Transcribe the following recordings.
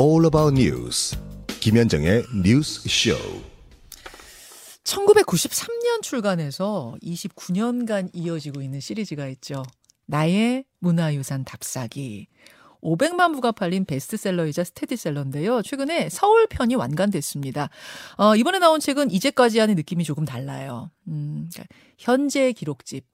all about news. 김현정의 뉴스 쇼. 1993년 출간해서 29년간 이어지고 있는 시리즈가 있죠. 나의 문화유산 답사기. 500만 부가 팔린 베스트셀러이자 스테디셀러인데요. 최근에 서울 편이 완간됐습니다. 어, 이번에 나온 책은 이제까지 하는 느낌이 조금 달라요. 음, 그러니까 현재 기록집,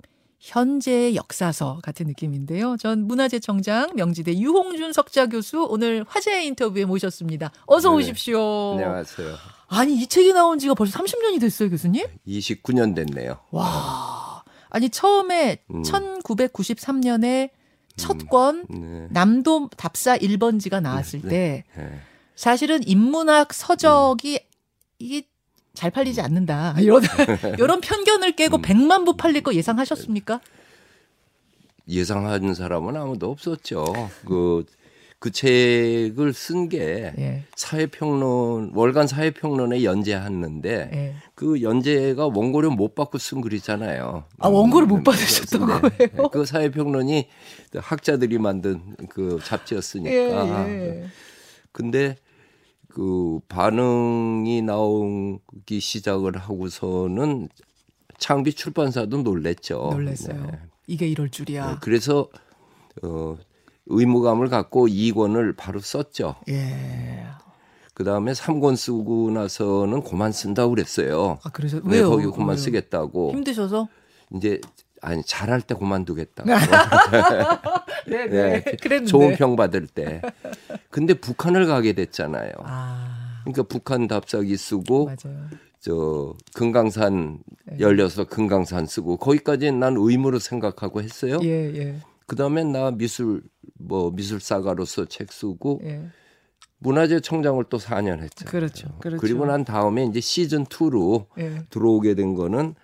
현재의 역사서 같은 느낌인데요. 전 문화재청장 명지대 유홍준 석자 교수 오늘 화제 인터뷰에 모셨습니다. 어서 네. 오십시오. 안녕하세요. 아니 이 책이 나온 지가 벌써 30년이 됐어요, 교수님? 29년 됐네요. 와. 아니 처음에 음. 1993년에 첫권 네. 남도 답사 1번지가 나왔을 네, 때 네. 사실은 인문학 서적이 이게 잘 팔리지 않는다. 이런 이런 편견을 깨고 음. 100만 부 팔릴 거 예상하셨습니까? 예상하는 사람은 아무도 없었죠. 그, 그 책을 쓴게 예. 사회평론, 월간 사회평론에 연재했는데 예. 그 연재가 원고료 못 받고 쓴 글이잖아요. 아, 원고를 못 음, 받으셨던 네. 거예요? 그 사회평론이 학자들이 만든 그 잡지였으니까. 예. 근데 그 반응이 나오기 시작을 하고서는 창비 출판사도 놀랬죠. 놀랐어요. 네. 이게 이럴 줄이야. 네, 그래서 어 의무감을 갖고 2권을 바로 썼죠. 예. 그 다음에 3권 쓰고 나서는 그만 쓴다고 그랬어요. 아 그래서 네, 왜요? 거기 그만 왜요? 쓰겠다고. 힘드셔서? 이제 아니 잘할 때 그만두겠다고. 네, 네, 그랬는데. 좋은 평 받을 때. 근데 북한을 가게 됐잖아요. 아, 그러니까 북한 답사기 쓰고 맞아요. 저 금강산 네. 열려서 금강산 쓰고 거기까지는 난 의무로 생각하고 했어요. 예, 예. 그다음에 나 미술 뭐 미술사가로서 책 쓰고 예. 문화재청장을 또 4년 했잖아요. 그렇죠. 그렇죠. 그리고 난 다음에 이제 시즌 2로 예. 들어오게 된 거는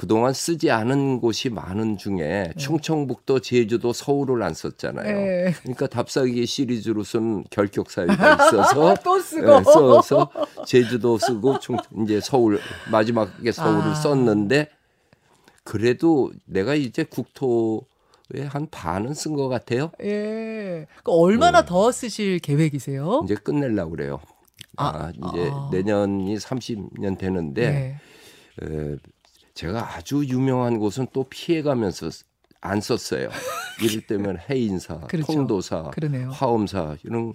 그동안 쓰지 않은 곳이 많은 중에 충청북도, 제주도, 서울을 안 썼잖아요. 예. 그러니까 답사기 시리즈로서는 결격 사유가 있어서 또 쓰고. 예, 써서 제주도 쓰고 충, 이제 서울 마지막에 서울을 아. 썼는데 그래도 내가 이제 국토에 한 반은 쓴 것 같아요. 예. 그 얼마나 더 쓰실 계획이세요? 이제 끝내려고 그래요. 아, 아, 이제 아. 내년이 30년 되는데 네. 에, 제가 아주 유명한 곳은 또 피해가면서 안 썼어요. 이를테면 해인사, 그렇죠. 통도사, 그러네요. 화엄사 이런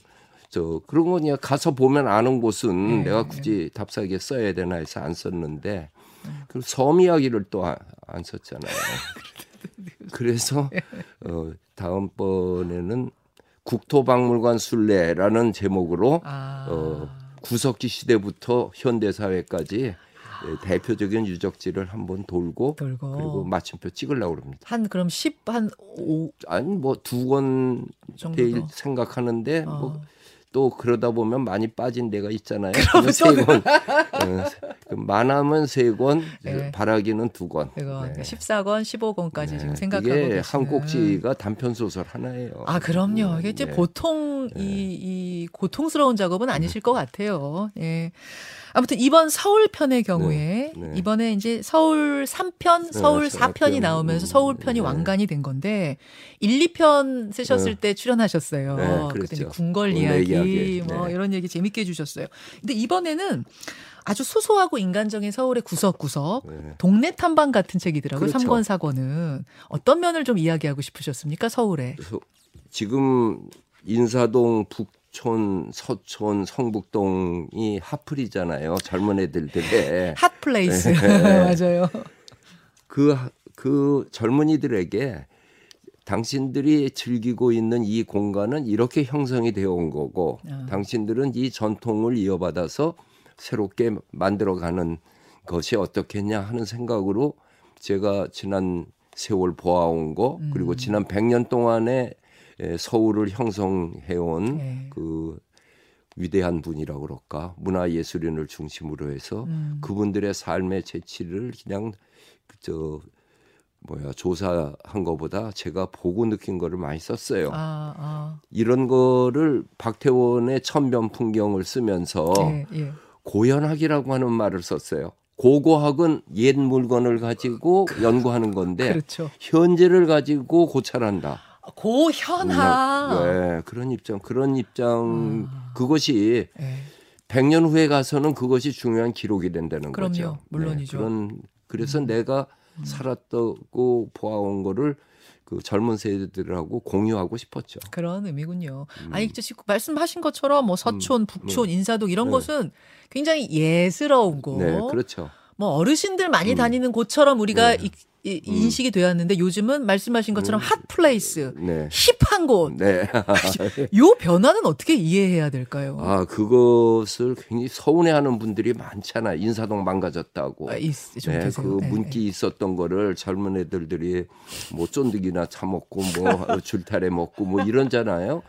저 그런 거 그냥 가서 보면 아는 곳은 네, 내가 굳이 답사기에 써야 되나 해서 안 썼는데 그 섬 이야기를 또 안 썼잖아요. 그래서 어, 다음번에는 국토박물관 순례라는 제목으로 아. 어, 구석기 시대부터 현대 사회까지 예, 대표적인 유적지를 한번 돌고, 돌고. 그리고 마침표 찍으려고 합니다. 한 그럼 10, 한 5 아니 뭐 두 권? 생각하는데 어. 뭐또 그러다 보면 많이 빠진 데가 있잖아요. 그럼 세 권, 어, 그 많으면 세 권, 네. 바라기는 두 권. 이거 네. 14권, 15권까지 네. 지금 생각하고 이게 계시는. 한 꼭지가 단편 소설 하나예요. 아, 그럼요. 이게 이제 네. 보통 이, 이 고통스러운 작업은 아니실 것 같아요. 예. 아무튼 이번 서울 편의 경우에 네, 네. 이번에 이제 서울 3편, 네, 서울 서울 4편이 편. 나오면서 음, 서울 편이 네. 완간이 된 건데 1, 2편 쓰셨을 네. 때 출연하셨어요. 네, 그때 그랬죠. 이제 궁궐 이야기, 이야기. 뭐 네. 이런 얘기 재밌게 해 주셨어요. 근데 이번에는 아주 소소하고 인간적인 서울의 구석구석 네. 동네 탐방 같은 책이더라고요. 그렇죠. 삼 3권, 4권은. 어떤 면을 좀 이야기하고 싶으셨습니까? 서울에. 지금 인사동 북 촌 서촌 성북동이 핫플이잖아요 젊은 애들들에 hot place. 네. 맞아요. 그, 그 젊은이들에게 당신들이 즐기고 있는 이 공간은 이렇게 형성이 되어 온 거고 아. 당신들은 이 전통을 이어받아서 새롭게 만들어가는 것이 어떻겠냐 하는 생각으로 제가 지난 세월 보아온 거 그리고 음. 지난 100년 동안에 에, 서울을 형성해온 네. 그 위대한 분이라고 그럴까 문화 예술인을 중심으로 해서 음. 그분들의 삶의 재치를 그냥 저 뭐야 조사한 것보다 제가 보고 느낀 거를 많이 썼어요. 아, 아. 이런 거를 박태원의 천변 풍경을 쓰면서 예, 예. 고연학이라고 하는 말을 썼어요. 고고학은 옛 물건을 가지고 연구하는 건데 그렇죠. 현재를 가지고 고찰한다. 고현아. 네, 그런 입장, 그런 입장, 아. 그것이 네. 100년 후에 가서는 그것이 중요한 기록이 된다는 그럼요. 거죠. 물론이죠. 음. 네, 그런 그래서 내가 살았다고 보아온 거를 그 젊은 세대들하고 공유하고 싶었죠. 그런 의미군요. 음. 아니 말씀하신 것처럼 뭐 서촌, 북촌, 인사동 이런 네. 곳은 굉장히 예스러운 곳. 네, 그렇죠. 뭐 어르신들 많이 음. 다니는 곳처럼 우리가 네. 이- 이- 인식이 되었는데 요즘은 말씀하신 것처럼 음. hot place, 네. hip한 곳. 네. 요 변화는 어떻게 이해해야 될까요? 아, 그것을 굉장히 서운해하는 분들이 많잖아. 인사동 망가졌다고. 아, 있- 좀 네, 계세요. 그 네, 문기 있었던 거를 젊은 애들들이 뭐 쫀득이나 차 먹고 뭐 줄타래 먹고 뭐 이런잖아요.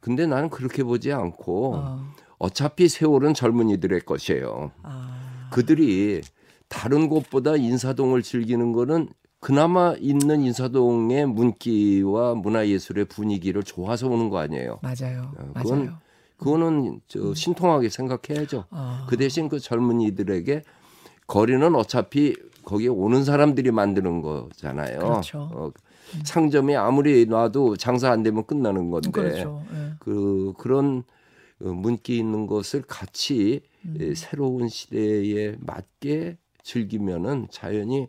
근데 나는 그렇게 보지 않고 어. 어차피 세월은 젊은이들의 것이에요. 아, 그들이 다른 곳보다 인사동을 즐기는 거는 그나마 있는 인사동의 문기와 문화예술의 분위기를 좋아서 오는 거 아니에요. 맞아요. 어, 그건 맞아요. 그거는 저 신통하게 생각해야죠. 아, 그 대신 그 젊은이들에게 거리는 어차피 거기에 오는 사람들이 만드는 거잖아요. 그렇죠. 어, 상점이 아무리 놔도 장사 안 되면 끝나는 건데 그렇죠. 예. 그 그런 어, 문기 있는 것을 같이 음. 예, 새로운 시대에 맞게 즐기면은 자연히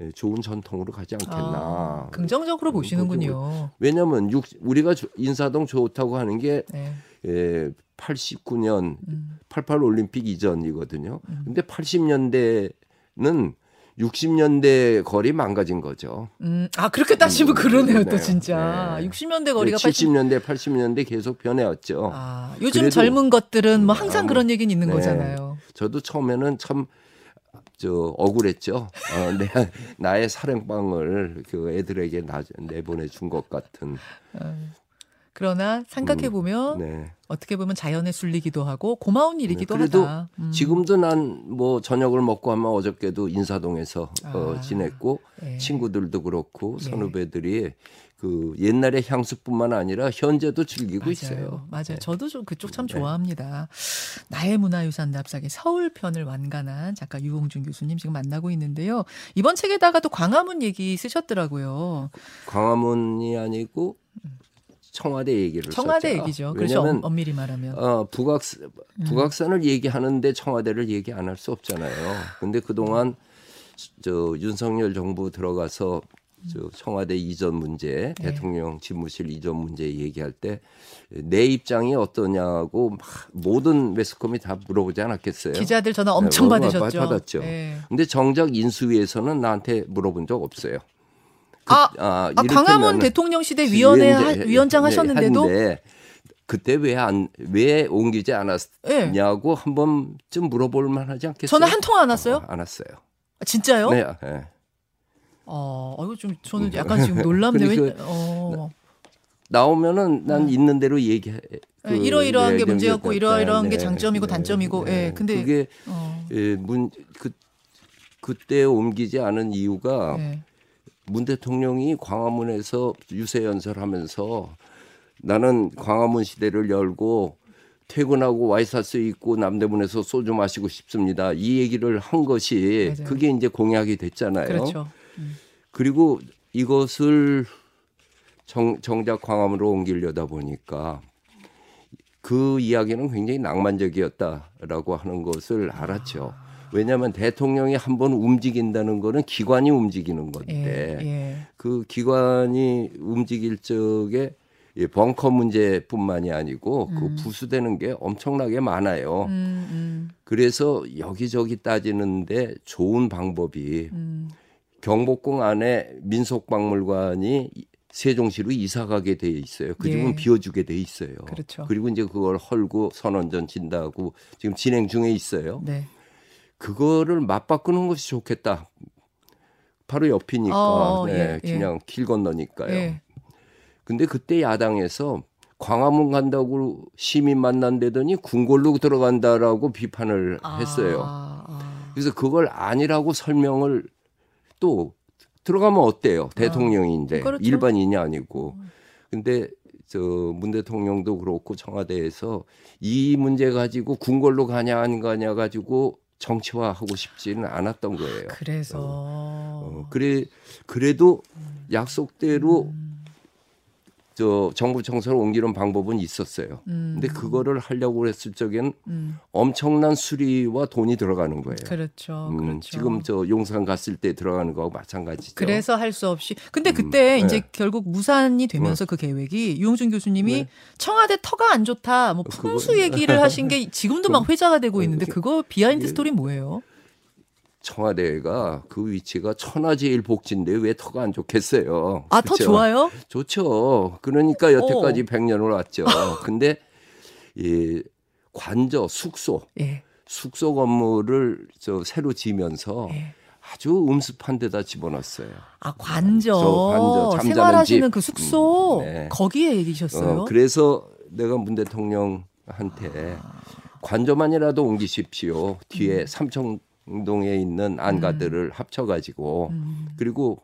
예, 좋은 전통으로 가지 않겠나. 아, 긍정적으로 보시는군요. 왜냐하면 육, 우리가 조- 인사동 좋다고 하는 게 네. 예, 89년 음. 88 올림픽 이전이거든요. 근데 80년대는 60년대 거리 망가진 거죠. 음, 아 그렇게 따지면 그러네요, 또 네, 진짜. 네. 60년대 거리가 80. 70년대, 80 년대 계속 변해왔죠. 아, 요즘 그래도- 젊은 것들은 뭐 항상 아, 그런 얘기는 있는 네. 거잖아요. 저도 처음에는 참 저 억울했죠. 어, 내 나의 사랑방을 그 애들에게 나, 내보내 준 것 같은. 그러나 생각해 보면 네. 어떻게 보면 자연에 술리기도 하고 고마운 일이기도 그래도 하다. 음. 지금도 난 뭐 저녁을 먹고 하면 어저께도 인사동에서 어, 아, 지냈고 예. 친구들도 그렇고 네. 선후배들이 그 옛날의 향수뿐만 아니라 현재도 즐기고 맞아요. 있어요. 맞아요. 네. 저도 좀 그쪽 참 네. 좋아합니다. 나의 문화유산 납작의 서울 편을 완간한 작가 유홍준 교수님 지금 만나고 있는데요. 이번 책에다가도 광화문 얘기 쓰셨더라고요. 광화문이 아니고 청와대 얘기를 청와대 썼죠. 얘기죠. 그렇죠. 왜냐하면 엄- 엄밀히 말하면. 어, 북악 북악산을 얘기하는데 청와대를 얘기 안 할 수 없잖아요. 근데 그동안 저 윤석열 정부 들어가서 저 청와대 이전 문제, 네. 대통령 집무실 이전 문제 얘기할 때 내 입장이 어떠냐고 막 모든 매스컴이 다 물어보지 않았겠어요. 기자들 전화 엄청 네, 뭐, 받으셨죠. 받았죠. 네. 근데 정작 인수위에서는 나한테 물어본 적 없어요. 아, 아, 아, 광화문 이를테면은 대통령 시대 위원회 하- 위원장- 위원장 네, 하셨는데도 그때 왜 안 왜 옮기지 예. 않았냐고 한 번쯤 물어볼 만하지 않겠어요? 전화 한통 안 왔어요? 어, 안 왔어요. 아, 진짜요? 네, 네. 어, 이거 좀 저는 약간 지금 놀랍네요. 근데 왜- 그- 어. 나오면은 난 있는 대로 얘기해. 그, 네, 이러이러한 게 네, 문제였고 네, 이러이러한 네, 게 네, 장점이고 네, 단점이고. 네. 예. 근데 그게 어. 예, 문 그 그때 옮기지 않은 이유가 예. 문 대통령이 광화문에서 유세 연설하면서 나는 광화문 시대를 열고 퇴근하고 와이사스 입고 남대문에서 소주 마시고 싶습니다. 이 얘기를 한 것이 맞아요. 그게 이제 공약이 됐잖아요. 그렇죠. 그리고 이것을 정, 정작 광화문으로 옮기려다 보니까 그 이야기는 굉장히 낭만적이었다라고 하는 것을 알았죠. 왜냐하면 대통령이 한 번 움직인다는 거는 기관이 움직이는 건데 예. 예. 그 기관이 움직일 적에 이 벙커 문제뿐만이 아니고 그 부수되는 게 엄청나게 많아요. 음, 음, 그래서 여기저기 따지는데 좋은 방법이 음. 경복궁 안에 민속박물관이 세종시로 이사 가게 돼 있어요. 그 집은 예. 비워주게 돼 있어요. 그렇죠. 리고 이제 그걸 헐고 선언전 진다고 지금 진행 중에 있어요. 네. 그거를 맞바꾸는 것이 좋겠다. 바로 옆이니까 어, 네, 예, 예. 그냥 길 건너니까요. 예. 근데 그때 야당에서 광화문 간다고 시민 만난다더니 궁궐로 들어간다라고 비판을 했어요. 아, 아. 그래서 그걸 아니라고 설명을 또 들어가면 어때요? 대통령인데 그렇죠. 일반인이 아니고. 근데 저 문 대통령도 그렇고 청와대에서 이 문제 가지고 궁궐로 가냐 안 가냐 가지고 정치화하고 싶지는 않았던 거예요. 그래서 어, 그래 그래도 약속대로 음. 저 정부 청사를 옮기는 방법은 있었어요. 음. 근데 그거를 하려고 했을 적엔 음. 엄청난 수리와 돈이 들어가는 거예요. 그렇죠. 음, 그렇죠. 지금 저 용산 갔을 때 들어가는 거하고 마찬가지죠. 그래서 할 수 없이. 근데 음, 그때 이제 네. 결국 무산이 되면서 그 계획이 유홍준 교수님이 네. 청와대 터가 안 좋다. 뭐 풍수 그거- 얘기를 하신 게 지금도 막 회자가 되고 있는데 그- 그거 behind 예. 스토리 뭐예요? 청와대가 그 위치가 천하제일 복지인데 왜 터가 안 좋겠어요? 아, 더 그렇죠? 좋아요? 좋죠. 그러니까 여태까지 오. 100년을 왔죠. 근데 이 관저 숙소 예. 숙소 건물을 저 새로 지면서 예. 아주 음습한 데다 집어넣었어요. 아, 관저. 저 관저, 생활하시는 집. 그 숙소. 음, 네. 거기에 얘기셨어요? 어, 그래서 내가 문 대통령한테 관저만이라도 옮기십시오. 뒤에 삼청 동에 있는 안가들을 합쳐가지고 음, 그리고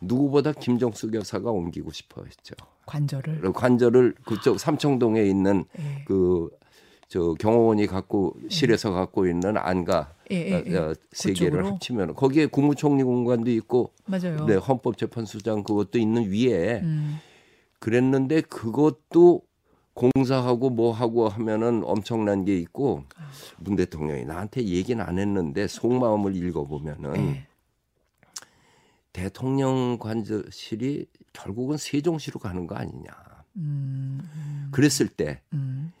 누구보다 김정숙 여사가 옮기고 싶어 했죠. 관저를. 관저를 그쪽 삼청동에 있는 예. 그저 경호원이 갖고 실에서 갖고 있는 안가 예, 예, 예. 어, 세 개를? 합치면 거기에 국무총리 공간도 있고 맞아요. 네, 헌법재판소장 그것도 있는 위에 음, 그랬는데 그것도 공사하고 뭐 하고 하면은 엄청난 게 있고 문 대통령이 나한테 얘기는 안 했는데 속마음을 읽어보면은 예. 대통령 관저실이 결국은 세종시로 가는 거 아니냐. 음, 음, 그랬을 때 음,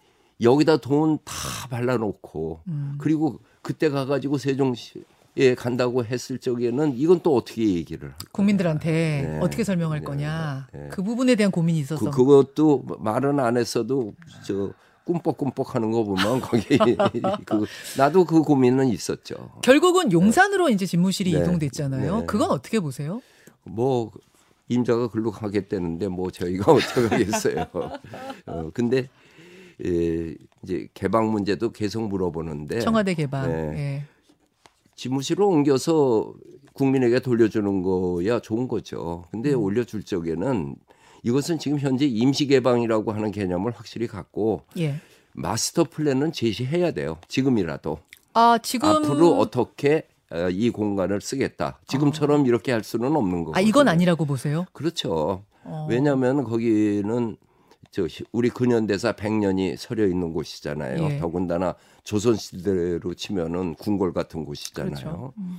여기다 돈 다 발라놓고 음. 그리고 그때 가가지고 세종시 에 간다고 했을 적에는 이건 또 어떻게 얘기를 할 거냐. 국민들한테 네. 어떻게 설명할 네. 거냐. 네. 그 부분에 대한 고민이 있어서. 그, 그것도 말은 안 했어도 저 꿈뻑꿈뻑 하는 거 보면 거기 그 나도 그 고민은 있었죠. 결국은 용산으로 이제 집무실이 네. 이동됐잖아요. 네. 그건 어떻게 보세요? 뭐 임자가 글로 가겠다는데 뭐 저희가 어쩌겠어요. 어, 근데 예, 이제 개방 문제도 계속 물어보는데 청와대 개방. 네. 예. 집무실로 옮겨서 국민에게 돌려주는 거야 좋은 거죠. 근데 음. 올려줄 적에는 이것은 지금 현재 임시 개방이라고 하는 개념을 확실히 갖고 예. 마스터 플랜은 제시해야 돼요. 지금이라도 아 지금 앞으로 어떻게 어, 이 공간을 쓰겠다. 지금처럼 이렇게 할 수는 없는 거고. 아 이건 아니라고 보세요. 그렇죠. 어. 왜냐하면 거기는 저 시- 우리 근현대사 100년이 서려 있는 곳이잖아요. 예. 더군다나 조선 시대로 치면은 궁궐 같은 곳이잖아요. 그렇죠. 음.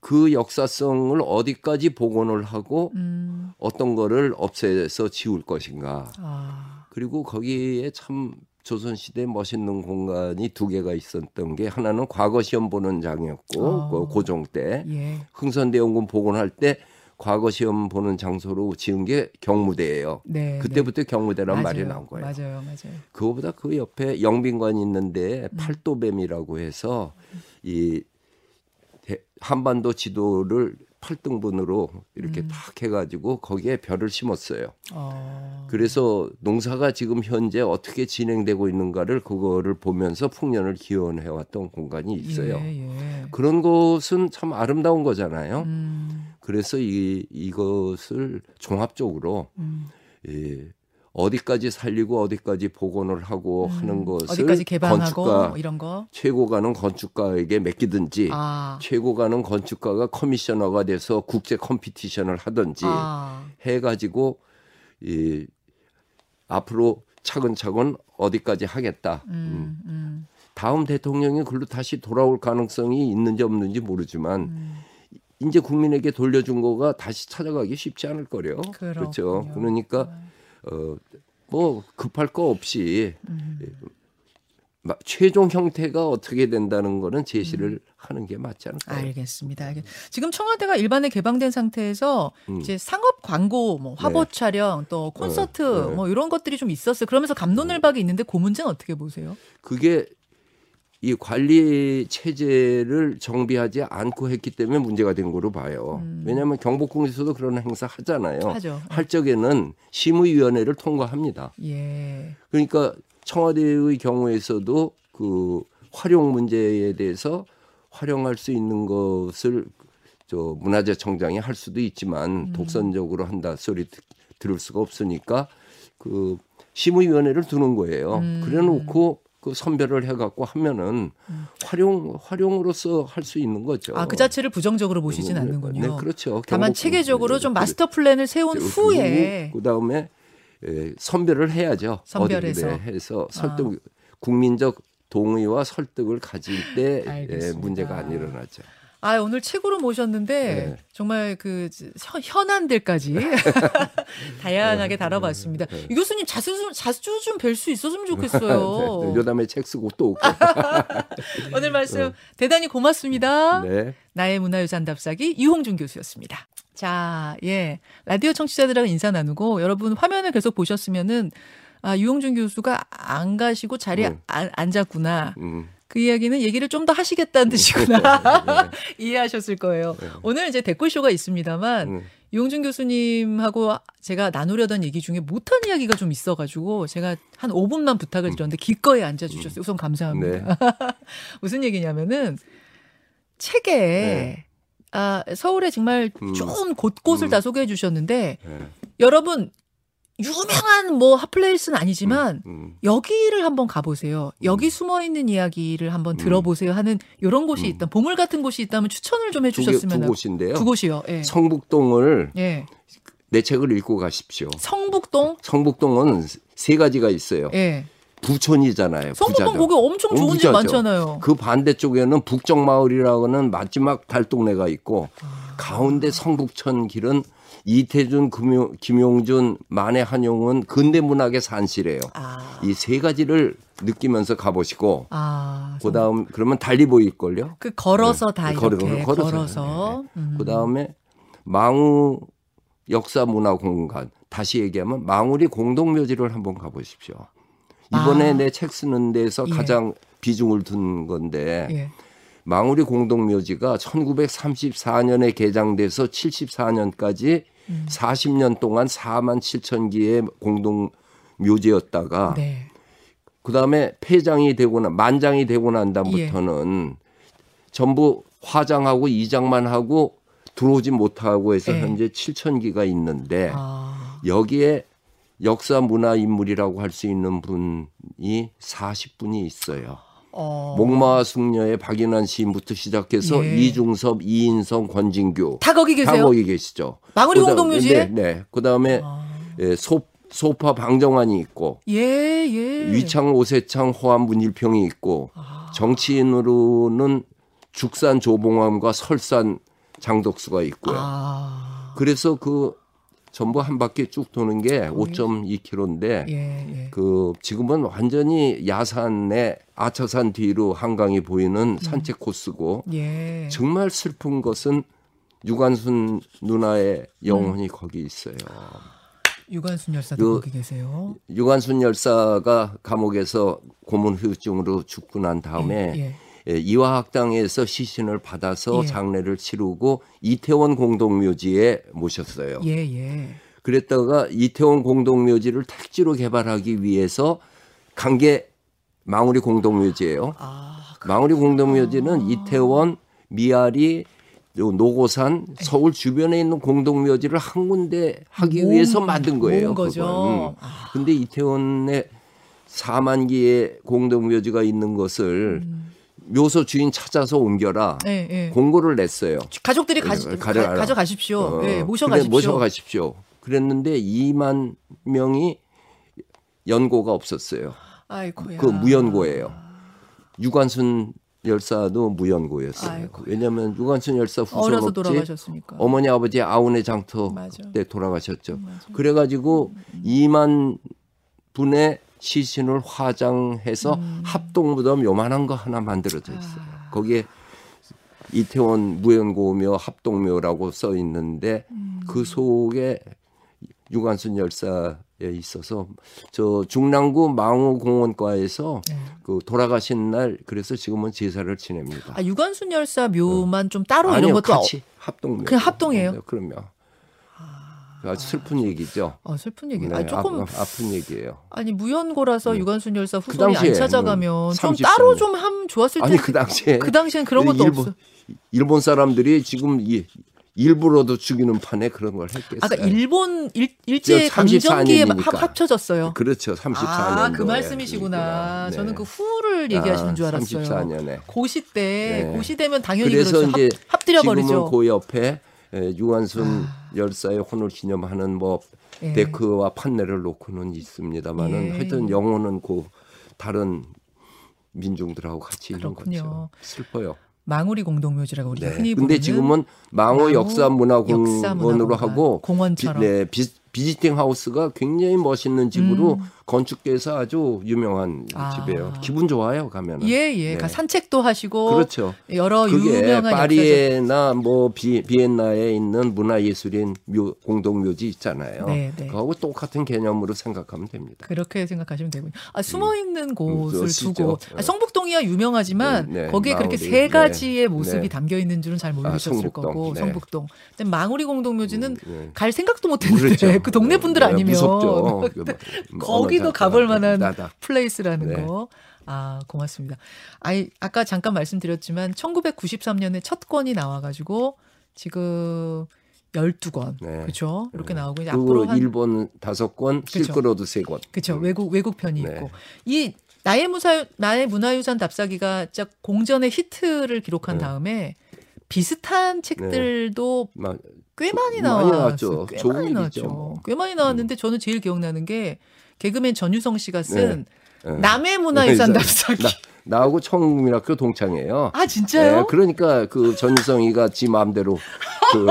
그 역사성을 어디까지 복원을 하고 음. 어떤 거를 없애서 지울 것인가. 아. 그리고 거기에 참 조선 시대 멋있는 공간이 두 개가 있었던 게 하나는 과거 시험 보는 장이었고 아. 그 고종 때 예. 흥선대원군 복원할 때 과거 시험 보는 장소로 지은 게 경무대예요. 네. 그때부터 경무대란 네. 말이 맞아요. 나온 거예요. 맞아요. 맞아요. 그거보다 그 옆에 영빈관이 있는데 음. 팔도뱀이라고 해서 이 대- 한반도 지도를 8등분으로 이렇게 음. 탁 해가지고 거기에 별을 심었어요. 어. 그래서 농사가 지금 현재 어떻게 진행되고 있는가를 그거를 보면서 풍년을 기원해왔던 공간이 있어요. 예, 예. 그런 것은 참 아름다운 거잖아요. 음, 그래서 이 이것을 종합적으로 음. 예, 어디까지 살리고 어디까지 복원을 하고 하는 것을 음. 어디까지 개방하고 건축가 뭐 이런 거. 최고가는 건축가에게 맡기든지 아. 최고가는 건축가가 커미셔너가 돼서 국제 컴피티션을 하든지 아. 해가지고 이 앞으로 차근차근 어디까지 하겠다. 음. 음, 음, 다음 대통령이 글로 다시 돌아올 가능성이 있는지 없는지 모르지만 음. 이제 국민에게 돌려준 거가 다시 찾아가기 쉽지 않을 거래요. 그렇죠. 그러니까 어 뭐 급할 거 없이 음. 마- 최종 형태가 어떻게 된다는 거는 제시를 음. 하는 게 맞지 않을까요? 알겠습니다. 알겠- 지금 청와대가 일반에 개방된 상태에서 음. 이제 상업 광고, 뭐 화보 네. 촬영, 또 콘서트, 네. 뭐 이런 것들이 좀 있었어요. 그러면서 감론을박이 있는데 그 문제는 어떻게 보세요? 그게 이 관리 체제를 정비하지 않고 했기 때문에 문제가 된 거로 봐요. 왜냐하면 경복궁에서도 그런 행사 하잖아요. 음. 하죠. 할 적에는 심의위원회를 통과합니다. 예. 그러니까 청와대의 경우에서도 그 활용 문제에 대해서 활용할 수 있는 것을 저 문화재청장이 할 수도 있지만 독선적으로 한다 소리 듣- 들을 수가 없으니까 그 심의위원회를 두는 거예요. 음. 그래놓고 그 선별을 해갖고 하면은 활용 활용으로서 할 수 있는 거죠. 아, 그 자체를 부정적으로 보시진 않는군요. 네, 그렇죠. 다만 경복궁. 체계적으로 좀 네, 마스터 플랜을 세운 그- 후에 그 다음에 에, 선별을 해야죠. 선별해서. 네, 해서 설득 국민적 동의와 설득을 가질 때 예. 문제가 안 일어나죠. 아 오늘 책으로 모셨는데 네. 정말 그 현- 현안들까지 다양하게 다뤄봤습니다. 네. 이 교수님 자주 좀 자주 좀 뵐 수 있었으면 좋겠어요. 네, 요담에 책 쓰고 또 오고. 오늘 말씀 대단히 고맙습니다. 네. 나의 문화유산 답사기 유홍준 교수였습니다. 자, 예. 라디오 청취자들하고 인사 나누고 여러분 화면을 계속 보셨으면은 아, 유홍준 교수가 안 가시고 자리에 음. 안, 앉았구나. 음. 그 이야기는 얘기를 좀 더 하시겠다는 뜻이구나. 이해하셨을 거예요. 오늘 이제 댓글쇼가 있습니다만 음. 유홍준 교수님하고 제가 나누려던 얘기 중에 못한 이야기가 좀 있어가지고 제가 한 5분만 부탁을 드렸는데 기꺼이 앉아주셨어요. 우선 감사합니다. 네. 무슨 얘기냐면은 책에 네. 아, 서울에 정말 음. 좋은 곳곳을 음. 다 소개해 주셨는데 네. 여러분 유명한 뭐 핫플레이스는 아니지만 음. 여기를 한번 가보세요. 여기 숨어 있는 이야기를 한번 음. 들어보세요 하는 이런 곳이 음. 있다. 보물 같은 곳이 있다면 추천을 좀 두, 개- 해주셨으면 두 하고. 곳인데요. 두 곳이요. 예. 성북동을 예. 내 책을 읽고 가십시오. 성북동. 성북동은 세 가지가 있어요. 예. 부촌이잖아요. 성북동. 거기 엄청 좋은 집. 많잖아요. 그 반대쪽에는 북정마을이라고는 마지막 달동네가 있고 아. 가운데 성북천 길은 이태준, 금용, 김용준, 만해 한용은 근대 문학의 산실이에요. 아. 이세 가지를 느끼면서 가보시고 아. 그다음 그러면 달리 보일 걸요. 그 걸어서 네. 다 걸어- 이렇게 걸어서. 걸어서. 음. 그다음에 망우 역사문화공간 다시 얘기하면 망우리 공동묘지를 한번 가보십시오. 이번에 아. 내책 쓰는 데서 예. 가장 비중을 둔 건데 예. 망우리 공동묘지가 1934년에 개장돼서 74년까지 음. 40년 동안 4만 7천 개의 공동 묘지였다가 네. 그다음에 폐장이 되고 나 만장이 되고 난 다음부터는 전부 화장하고 이장만 하고 들어오지 못하고 해서 예. 현재 7천 기가 있는데 아. 여기에 역사 문화 인물이라고 할 수 있는 분이 40분이 있어요. 어. 목마와 숙녀의 박인환 시인부터 시작해서 예. 이중섭, 이인성, 권진규 다 거기 다 계세요? 거기 계시죠. 망우리 공동묘지에? 네, 네. 그다음에 아. 예, 소, 소파 방정환이 있고 예, 예. 위창 오세창 호암 문일평이 있고 아. 정치인으로는 죽산 조봉암과 설산 장덕수가 있고요. 아. 그래서 그 전부 한 바퀴 쭉 도는 게 5.2km인데 예, 예. 그 지금은 완전히 야산의 아차산 뒤로 한강이 보이는 산책 코스고 예. 정말 슬픈 것은 유관순 누나의 영혼이 음. 거기 있어요. 유관순 열사도 요- 거기 계세요. 유관순 열사가 감옥에서 고문 후유증으로 죽고 난 다음에 예, 예. 예, 이화학당에서 시신을 받아서 예. 장례를 치르고 이태원 공동묘지에 모셨어요. 예, 예. 그랬다가 이태원 공동묘지를 택지로 개발하기 위해서 간게 망우리 공동묘지예요. 아, 망우리 공동묘지는 이태원, 미아리, 요 노고산, 네. 서울 주변에 있는 공동묘지를 한 군데 하기 모은- 위해서 만든 거예요. 거죠. 음. 아. 근데 이태원에 4만 개의 공동묘지가 있는 것을 음. 묘소 주인 찾아서 옮겨라. 예, 예. 공고를 냈어요. 가족들이 가지, 네, 가, 가져가십시오. 어, 예, 그래, 모셔가십시오. 모셔가십시오. 그랬는데 2만 명이 연고가 없었어요. 아이고야. 그 무연고예요. 유관순 열사도 무연고였어요. 아이고. 왜냐하면 유관순 열사 돌아가셨으니까. 어머니 아버지 아우네 장터 맞아. 때 돌아가셨죠. 맞아. 그래가지고 2만 분의 시신을 화장해서 음. 합동무덤 요만한 거 하나 만들어져 있어요. 아. 거기에 이태원 무연고묘 합동묘라고 써 있는데 음. 그 속에 유관순 열사에 있어서 저 중랑구 망우공원과에서 네. 그 돌아가신 날 그래서 지금은 제사를 지냅니다. 아, 유관순 열사 묘만 좀 따로 아니요, 이런 것도 같이 합동묘. 그냥 합동이에요? 네, 그럼요. 아주 슬픈 얘기죠. 어, 슬픈 얘기. 네, 아니, 조금 아, 아픈 얘기예요. 아니 무연고라서 네. 유관순 열사 후손이 당시에, 안 찾아가면 음, 좀34 따로 년. 좀 하면 좋았을 아니 텐데. 그 당시에 그 당시엔 그런 것도 일본, 없어. 일본 사람들이 지금 이 일부러도 죽이는 판에 그런 걸 했겠어요. 아까 일본 일, 일제 34 강점기에. 합, 합쳐졌어요. 그렇죠. 34년. 아, 그 말씀이시구나. 저는 그 후를 얘기하시는 줄 알았어요. 34년에. 고시 때 네. 고시 되면 당연히 그래서 그렇죠. 이제 합, 합들여 지금은 버리죠. 그 옆에 에, 유한순 열사의 혼을 기념하는 뭐 아. 예. 데크와 판넬을 놓고는 있습니다만은 예, 하여튼 예. 영혼은 그 다른 민중들하고 같이 있는 그렇군요. 거죠. 슬퍼요. 망우리 공동묘지라고 우리가 네. 흔히 근데 부르는 지금은 망호 망호 역사문화공원으로 하고 공원처럼. 비, 네, 비, 비지팅 하우스가 굉장히 멋있는 집으로 음. 건축계에서 아주 유명한 아. 집이에요. 기분 좋아요 가면은. 예, 예. 네. 가 산책도 하시고 그렇죠. 여러 그게 유명한 파리에나 뭐 비, 비엔나에 있는 문화예술인 묘, 공동묘지 있잖아요. 네, 네. 그하고 똑같은 개념으로 생각하면 됩니다. 그렇게 생각하시면 되군요. 아, 숨어 있는 곳을 그것이죠. 두고 아, 성북동이야 유명하지만 네, 네, 거기에 그렇게 마을이, 세 네, 가지의 모습이 네. 담겨 있는 줄은 잘 모르셨을 성북동, 거고 네. 성북동. 근데 망우리 공동묘지는 네. 갈 생각도 못했는데 그 동네 분들 네, 아니면 무섭죠. 그 뭐, 거기도 어느 가볼 만한 나다. 플레이스라는 네. 거. 아, 고맙습니다. 아이, 아까 잠깐 말씀드렸지만 1993년에 첫 권이 나와 가지고 지금 12권. 네. 그렇죠? 이렇게 나오고 이제 앞으로 한 일본 다섯 권, 그쵸. 실크로드 세 권. 그렇죠. 음. 외국 외국 편이 네. 있고 이 나의 무사 나의 문화유산 답사기가 진짜 공전의 히트를 기록한 네. 다음에 비슷한 책들도 마- 꽤 많이. 나왔죠. 꽤 좋은 많이 나왔죠. 뭐. 꽤 많이 나왔는데 저는 제일 기억나는 게 개그맨 전유성 씨가 쓴 네. 남의 문화유산 나- 답사기. 나, 나하고 청국민학교 동창이에요. 아 진짜요? 네, 그러니까 그 전유성이가 지 마음대로 그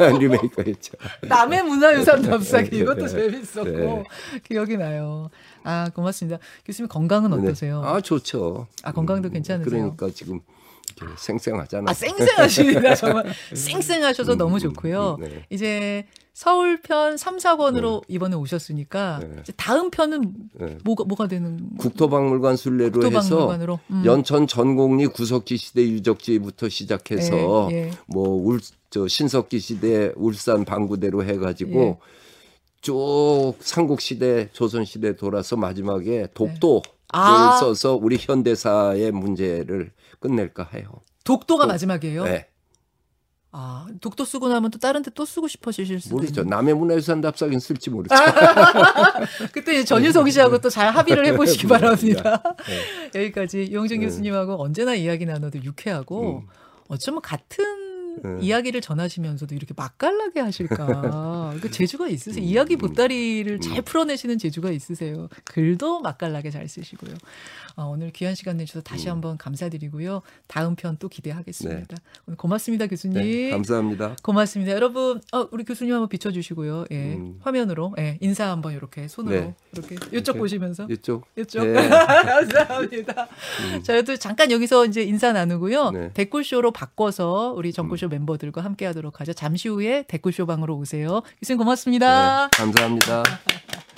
리메이크했죠. 남의 문화유산 답사기 네, 이것도 네. 재밌었고 네. 기억이 나요. 아 고맙습니다. 교수님 건강은 어떠세요? 네. 아 좋죠. 아, 건강도 괜찮으세요? 그러니까 지금 이렇게 생생하잖아요. 아 쌩쌩하십니다 정말 쌩쌩하셔서 음, 너무 음, 좋고요. 음, 네. 이제 서울 편 3, 4권으로 이번에 오셨으니까 네. 다음 편은 네. 뭐가 뭐가 되는 국토박물관 순례로 해서 국토박물관으로 음. 연천 전곡리 구석기 시대 유적지부터 시작해서 예, 예. 뭐울 저 신석기 시대 울산 방구대로 해 가지고 예. 쭉 삼국 시대 조선 시대 돌아서 마지막에 독도 를 아. 써서 우리 현대사의 문제를 끝낼까 해요. 독도가 또- 마지막이에요. 네, 아 독도 쓰고 나면 또 다른 데 또 쓰고 싶어지실 수도 모르죠. 있는. 남의 문화유산 답사긴 쓸지 모르죠. 그때 전유성 씨하고 또 잘 합의를 해보시기 네. 바랍니다. 네. 여기까지 이용진 네. 교수님하고 언제나 이야기 나눠도 유쾌하고 음. 어쩌면 같은 네. 이야기를 전하시면서도 이렇게 맛깔나게 하실까? 그 재주가 있으세요. 이야기 보따리를 잘 풀어내시는 재주가 있으세요. 글도 맛깔나게 잘 쓰시고요. 어, 오늘 귀한 시간 내주셔서 다시 한번 감사드리고요. 다음 편 또 기대하겠습니다. 오늘 고맙습니다, 교수님. 네, 감사합니다. 고맙습니다. 여러분, 어, 우리 교수님 한번 비춰주시고요. 예, 음. 화면으로 예, 인사 한번 이렇게 손으로 네. 이렇게 이쪽? 보시면서 이쪽. 이쪽. 네. 감사합니다. 저희도 잠깐 여기서 이제 인사 나누고요. 네. 댓글쇼로 바꿔서 우리 정구 쇼 멤버들과 함께 하도록 하죠. 잠시 후에 댓글쇼 방으로 오세요. 교수님 고맙습니다. 네, 감사합니다.